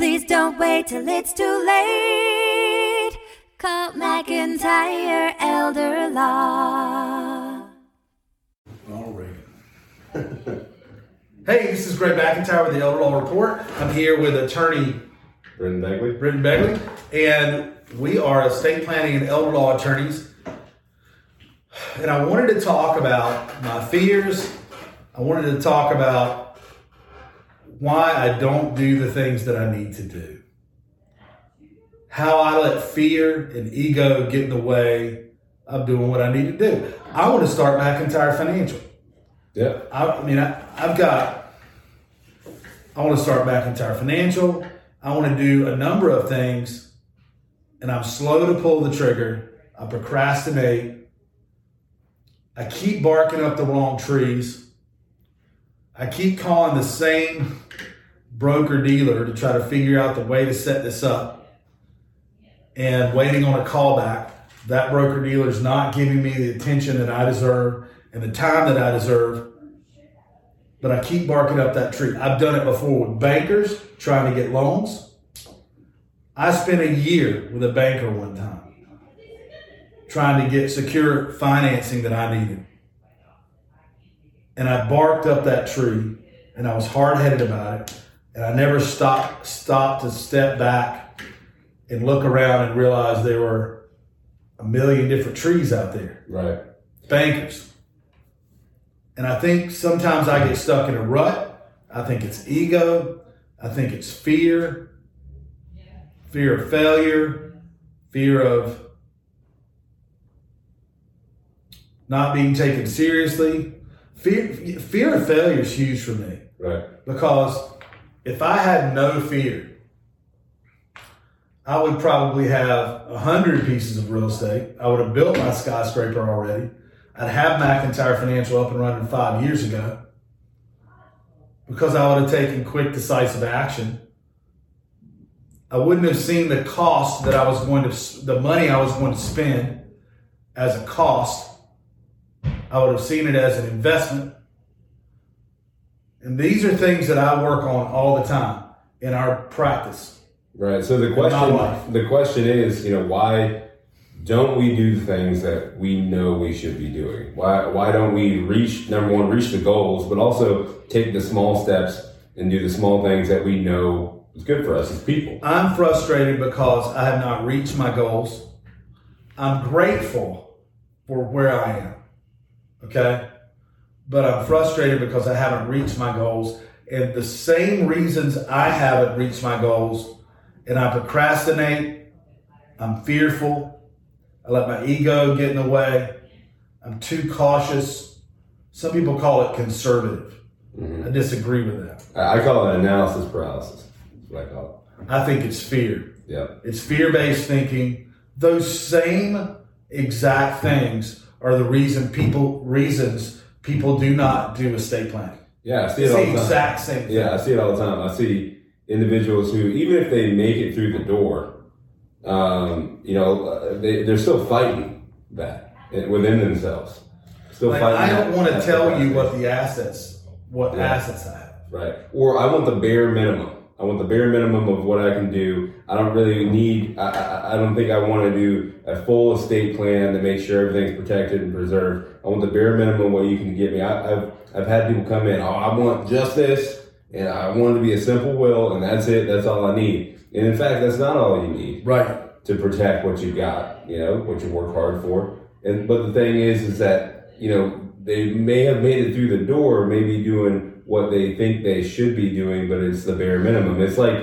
Please don't wait till it's too late. Call McIntyre Elder Law. Ronald Reagan. hey, this is Greg McIntyre with the Elder Law Report. I'm here with attorney Brendan Begley. Brenton Begley, and we are estate planning and elder law attorneys. And I wanted to talk about my fears. I wanted to talk about why I don't do the things that I need to do. How I let fear and ego get in the way of doing what I need to do. I want to start McIntyre Financial. Yeah. I, I mean, I, I've got, I want to start McIntyre Financial. I want to do a number of things, and I'm slow to pull the trigger. I procrastinate. I keep barking up the wrong trees. I keep calling the same broker dealer to try to figure out the way to set this up and waiting on a callback. That broker dealer is not giving me the attention that I deserve and the time that I deserve. But I keep barking up that tree. I've done it before with bankers trying to get loans. I spent a year with a banker one time trying to get secure financing that I needed. And I barked up that tree and I was hard headed about it. And I never stopped stopped to step back and look around and realize there were a million different trees out there. Right. Bankers. And I think sometimes I get stuck in a rut. I think it's ego. I think it's fear. Fear of failure. Fear of not being taken seriously. Fear, fear of failure is huge for me Right. because if I had no fear, I would probably have a hundred pieces of real estate. I would have built my skyscraper already. I'd have McIntyre Financial up and running five years ago because I would have taken quick, decisive action. I wouldn't have seen the cost that I was going to, the money I was going to spend as a cost. I would have seen it as an investment. And these are things that I work on all the time in our practice. Right. So the question, the question is, you know, why don't we do the things that we know we should be doing? Why, why don't we reach number one, reach the goals, but also take the small steps and do the small things that we know is good for us as people? I'm frustrated because I have not reached my goals. I'm grateful for where I am. Okay. But I'm frustrated because I haven't reached my goals. And the same reasons I haven't reached my goals and I procrastinate, I'm fearful, I let my ego get in the way, I'm too cautious. Some people call it conservative. Mm-hmm. I disagree with that. I I call it analysis paralysis. That's what I call it. I think it's fear. Yeah. It's fear based thinking. Those same exact things are the reason people reasons people do not do estate planning. Yeah. I see It's it all the exact same thing. Yeah, I see it all the time. I see individuals who, even if they make it through the door, um, you know, uh, they, they're still fighting that within themselves. Still Like, fighting. I don't want to tell you what the assets, what Yeah. assets I have. Right. Or I want the bare minimum. I want the bare minimum of what I can do. I don't really need, I, I, I don't think I want to do a full estate plan to make sure everything's protected and preserved. I want the bare minimum what you can give me. I, I've, I've had people come in, oh, I want just this, and I want it to be a simple will, and that's it. That's all I need. And in fact, that's not all you need Right. to protect what you've got, you know, what you work hard for. And but the thing is, is that you know they may have made it through the door, maybe doing what they think they should be doing, but it's the bare minimum. It's like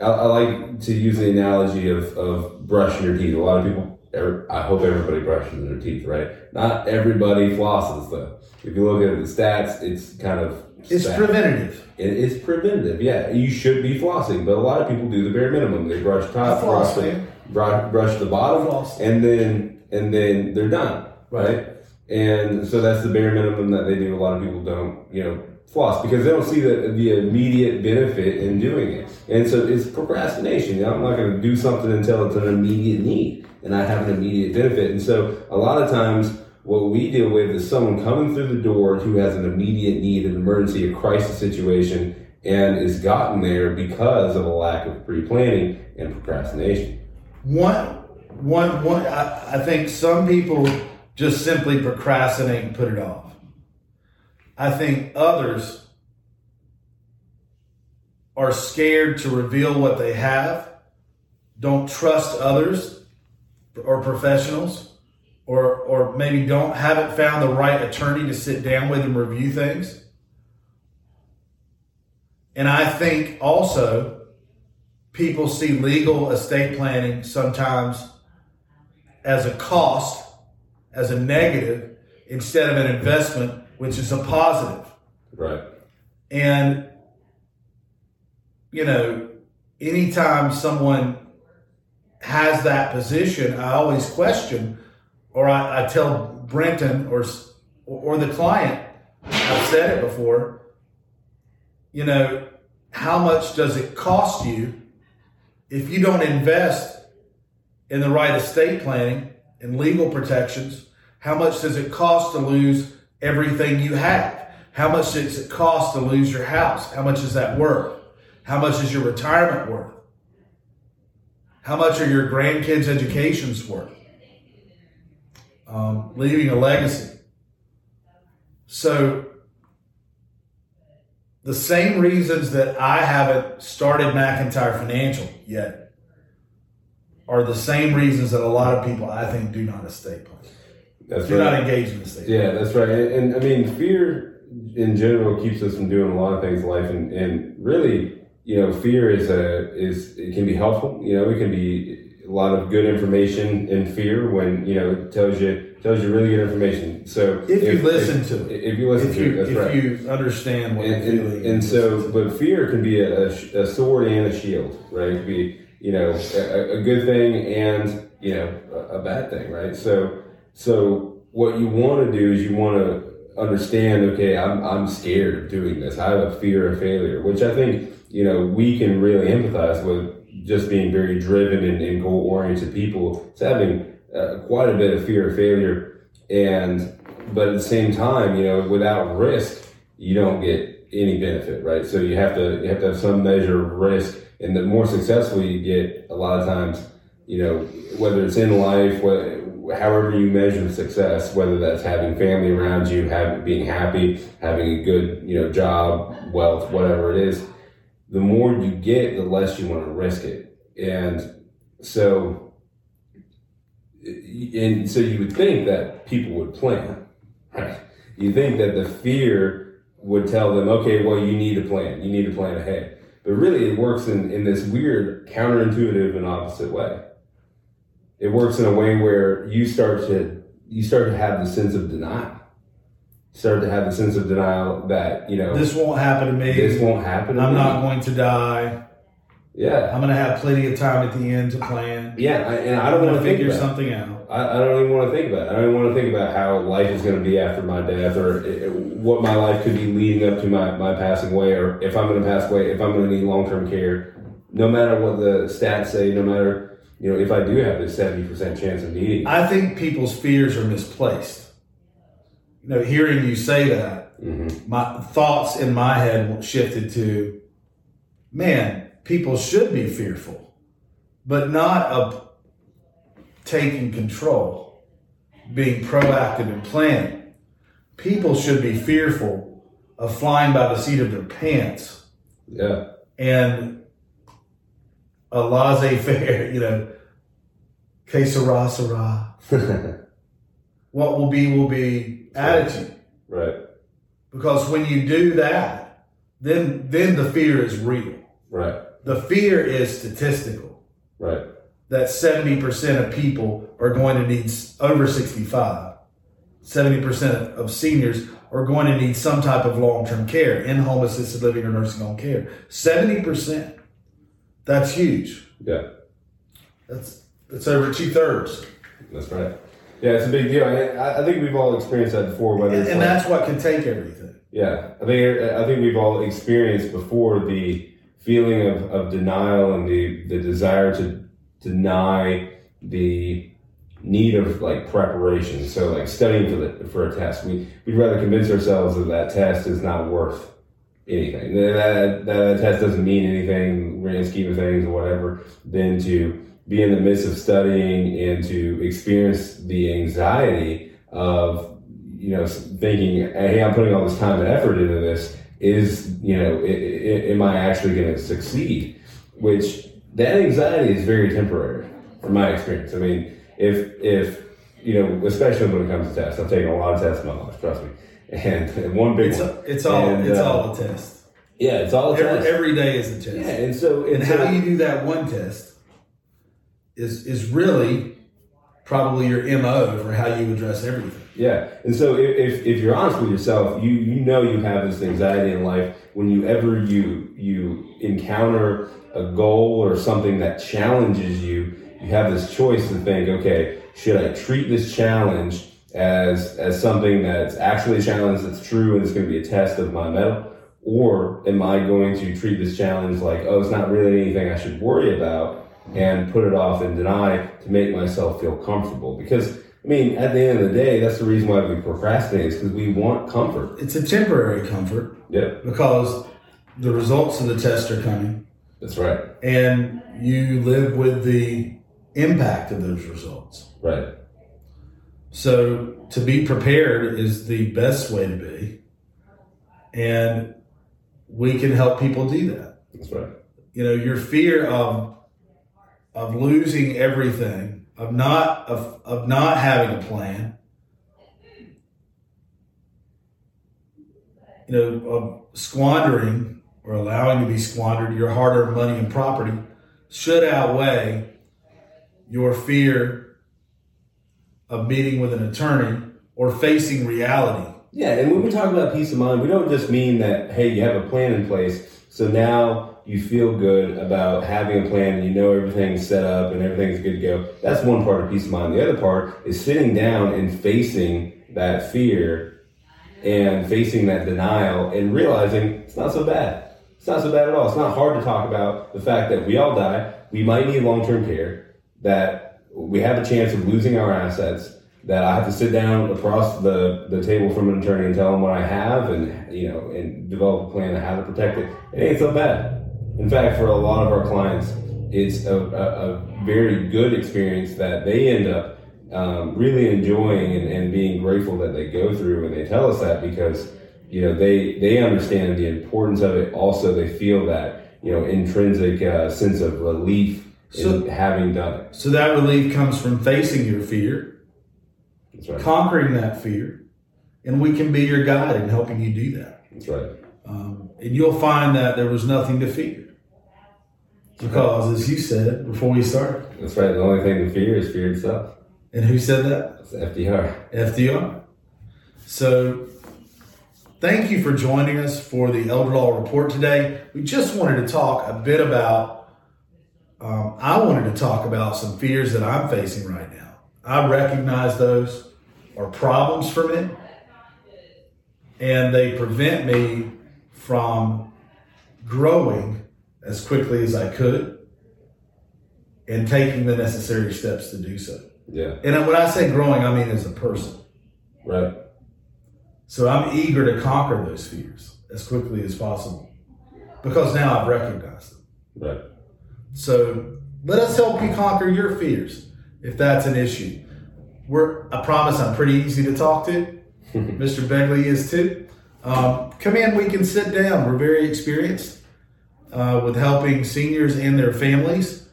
I, I like to use the analogy of of brushing your teeth. A lot of people, every- I hope everybody brushes their teeth, right? Not everybody flosses though. If you look at the stats, it's kind of It's sad. preventative. It is preventative, yeah. You should be flossing, but a lot of people do the bare minimum. They brush top, I floss, brush, the, brush, the bottom, Floss. and then and then they're done, right? And so that's the bare minimum that they do. A lot of people don't, you know, floss because they don't see the the immediate benefit in doing it, and so it's procrastination. I'm not going to do something until it's an immediate need and I have an immediate benefit. And so a lot of times what we deal with is someone coming through the door who has an immediate need, an emergency, a crisis situation, and is gotten there because of a lack of pre-planning and procrastination. One, one, one. I, I think some people just simply procrastinate and put it off. I think others are scared to reveal what they have, don't trust others or professionals, or or maybe don't haven't found the right attorney to sit down with and review things. And I think also people see legal estate planning sometimes as a cost, as a negative, instead of an investment, which is a positive. Right. And, you know, anytime someone has that position, I always question, or I, I tell Brenton or, or the client, I've said it before, you know, how much does it cost you if you don't invest in the right estate planning and legal protections? How much does it cost to lose everything you have? How much does it cost to lose your house? How much is that worth? How much is your retirement worth? How much are your grandkids' educations worth? Um, leaving a legacy. So the same reasons that I haven't started McIntyre Financial yet are the same reasons that a lot of people I think do not estate plan. That's Do right. not engage in estate. Yeah, that's right. And, and I mean, fear in general keeps us from doing a lot of things in life, and, and really, you know, fear is a is it can be helpful. You know, it can be a lot of good information in fear when you know it tells you tells you really good information. So If you listen to it. if you listen If to you it, that's if right. you understand what and, you're and, feeling, and so, listen to it. but fear can be a, a, a sword and a shield, right? It could be, you know, a, a good thing and, you know, a, a bad thing, right? So, so what you want to do is you want to understand, okay, I'm, I'm scared of doing this. I have a fear of failure, which I think, you know, we can really empathize with just being very driven and, and goal oriented people. It's having uh, quite a bit of fear of failure. And, but at the same time, you know, without risk, you don't get any benefit, right? So you have to, you have to have some measure of risk. And the more successful you get, a lot of times, you know, whether it's in life, whether, however you measure success, whether that's having family around you, having being happy, having a good you know job, wealth, whatever it is, the more you get, the less you want to risk it, and so and so you would think that people would plan? You think that the fear would tell them, okay, well, you need a plan, you need to plan ahead, but really it works in in this weird counterintuitive and opposite way it works in a way where you start to you start to have the sense of denial. Start to have the sense of denial that you know this won't happen to me. this won't happen. to I'm me. not going to die. Yeah, I'm going to have plenty of time at the end to plan. yeah, I, and I don't want to figure something out. I, I don't even want to think about. It. I don't even want to think about how life is going to be after my death, or uh, what my life could be leading up to my, my passing away, or if I'm going to pass away, if I'm going to need long term care. No matter what the stats say, no matter you know if I do have this seventy percent chance of needing. I think people's fears are misplaced. You know, hearing you say that, Mhm. my thoughts in my head shifted to, man, people should be fearful, but not of taking control, being proactive and planning. People should be fearful of flying by the seat of their pants Yeah, and a laissez-faire, you know, que sera, sera. What will be, will be attitude. right, Because when you do that, then then the fear is real. right, The fear is statistical. right. That 70% of people are going to need over 65. 70% of seniors are going to need some type of long-term care, in-home assisted living or nursing home care. 70%. That's huge. Yeah, That's that's over two thirds. that's right. Yeah, it's a big deal. I, I think we've all experienced that before. Whether And, and like- that's what can take everything. yeah, I think I think we've all experienced before the feeling of, of denial and the the desire to deny the need of like preparation. So like studying for the for a test, we we'd rather convince ourselves that that test is not worth anything. That, that, test doesn't mean anything, grand scheme of things or whatever, than to be in the midst of studying and to experience the anxiety of, you know, thinking, hey, I'm putting all this time and effort into this. Is, you know, i i am I actually going to succeed? Which that anxiety is very temporary from my experience. I mean, if, if, you know, especially when it comes to tests, I've taken a lot of tests in my life, trust me. And, and one big It's, one. a, it's all And, it's uh, all a test. Yeah, it's all a Every, test. every day is a test. yeah, and so and and so, how you do that one test is is really probably your mo for how you address everything. Yeah, and so if, if, if you're honest with yourself, you you know you have this anxiety in life. When you ever you you encounter a goal or something that challenges you, you have this choice to think, okay, should I treat this challenge as as something that's actually a challenge that's true and it's going to be a test of my mettle or am I going to treat this challenge like, oh, it's not really anything I should worry about and put it off and deny to make myself feel comfortable? Because I mean, at the end of the day, that's the reason why we procrastinate is because we want comfort. It's a temporary comfort Yep, because the results of the test are coming, that's right. and you live with the impact of those results. Right. So to be prepared is the best way to be, and we can help people do that. That's right. you know your fear of of losing everything of not of, of not having a plan you know of squandering or allowing to be squandered your hard-earned money and property should outweigh your fear of meeting with an attorney or facing reality Yeah, and when we talk about peace of mind, we don't just mean that, hey, you have a plan in place, so now you feel good about having a plan and you know everything's set up and everything's good to go. That's one part of peace of mind. The other part is sitting down and facing that fear and facing that denial and realizing it's not so bad. It's not so bad at all. It's not hard to talk about the fact that we all die, we might need long term care, that we have a chance of losing our assets, that I have to sit down across the, the table from an attorney and tell them what I have and you know and develop a plan on how to protect it. It ain't so bad. In fact, for a lot of our clients, it's a, a, a very good experience that they end up um, really enjoying and, and being grateful that they go through and they tell us that because you know they they understand the importance of it also they feel that you know intrinsic uh, sense of relief So- in having done it so that relief comes from facing your fear right conquering that fear, and we can be your guide in helping you do that. that's right Um, and you'll find that there was nothing to fear. Because, as you said before we started, that's right the only thing to fear is fear itself and who said that? it's FDR FDR. So, thank you for joining us for the Elder Law Report today. We just wanted to talk a bit about, um, I wanted to talk about some fears that I'm facing right now. I recognize those are problems for me, and they prevent me from growing as quickly as I could and taking the necessary steps to do so. yeah And when I say growing, I mean as a person. right So I'm eager to conquer those fears as quickly as possible because now I've recognized them. right So let us help you conquer your fears if that's an issue. We're, I promise I'm pretty easy to talk to. Mr. Begley is too. Um, come in, we can sit down. We're very experienced uh, with helping seniors and their families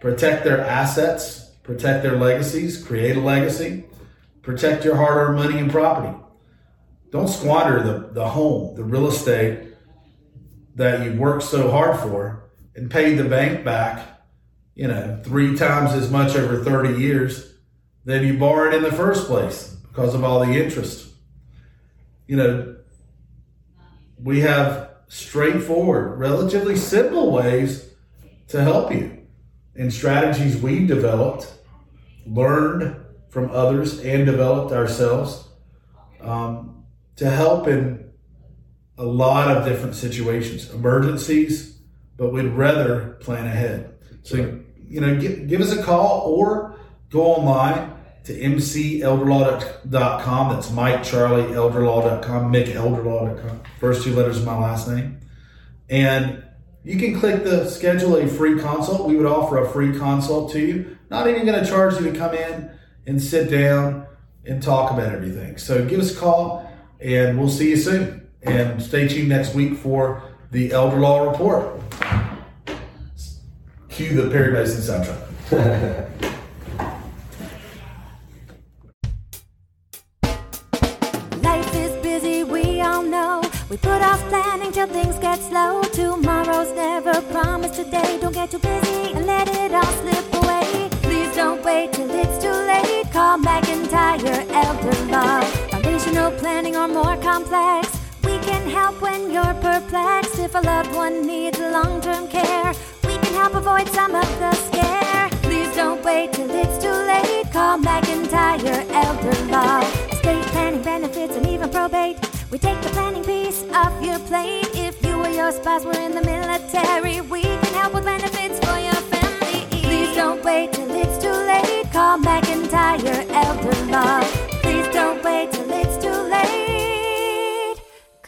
protect their assets, protect their legacies, create a legacy, protect your hard earned money and property. Don't squander the, the home, the real estate that you worked so hard for and paid the bank back, you know, three times as much over 30 years than you borrowed in the first place because of all the interest. You know, we have straightforward, relatively simple ways to help you and strategies we've developed, learned from others, and developed ourselves um, to help in a lot of different situations, emergencies, but we'd rather plan ahead. So, you know, give, give us a call or go online to mcelderlaw.com. That's Mike Charlie. First two letters of my last name. And you can click the schedule a free consult. We would offer a free consult to you. Not even going to charge you to come in and sit down and talk about everything. So give us a call and we'll see you soon. And stay tuned next week for the Elder Law Report. Cue the Perry Mason soundtrack. help when you're perplexed. If a loved one needs long term care, we can help avoid some of the scare. Please don't wait till it's too late. Call McIntyre Elder Law. Estate planning benefits and even probate. We take the planning piece off your plate. If you or your spouse were in the military, we can help with benefits for your family. Please don't wait till it's too late. Call McIntyre Elder Law.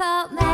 called me.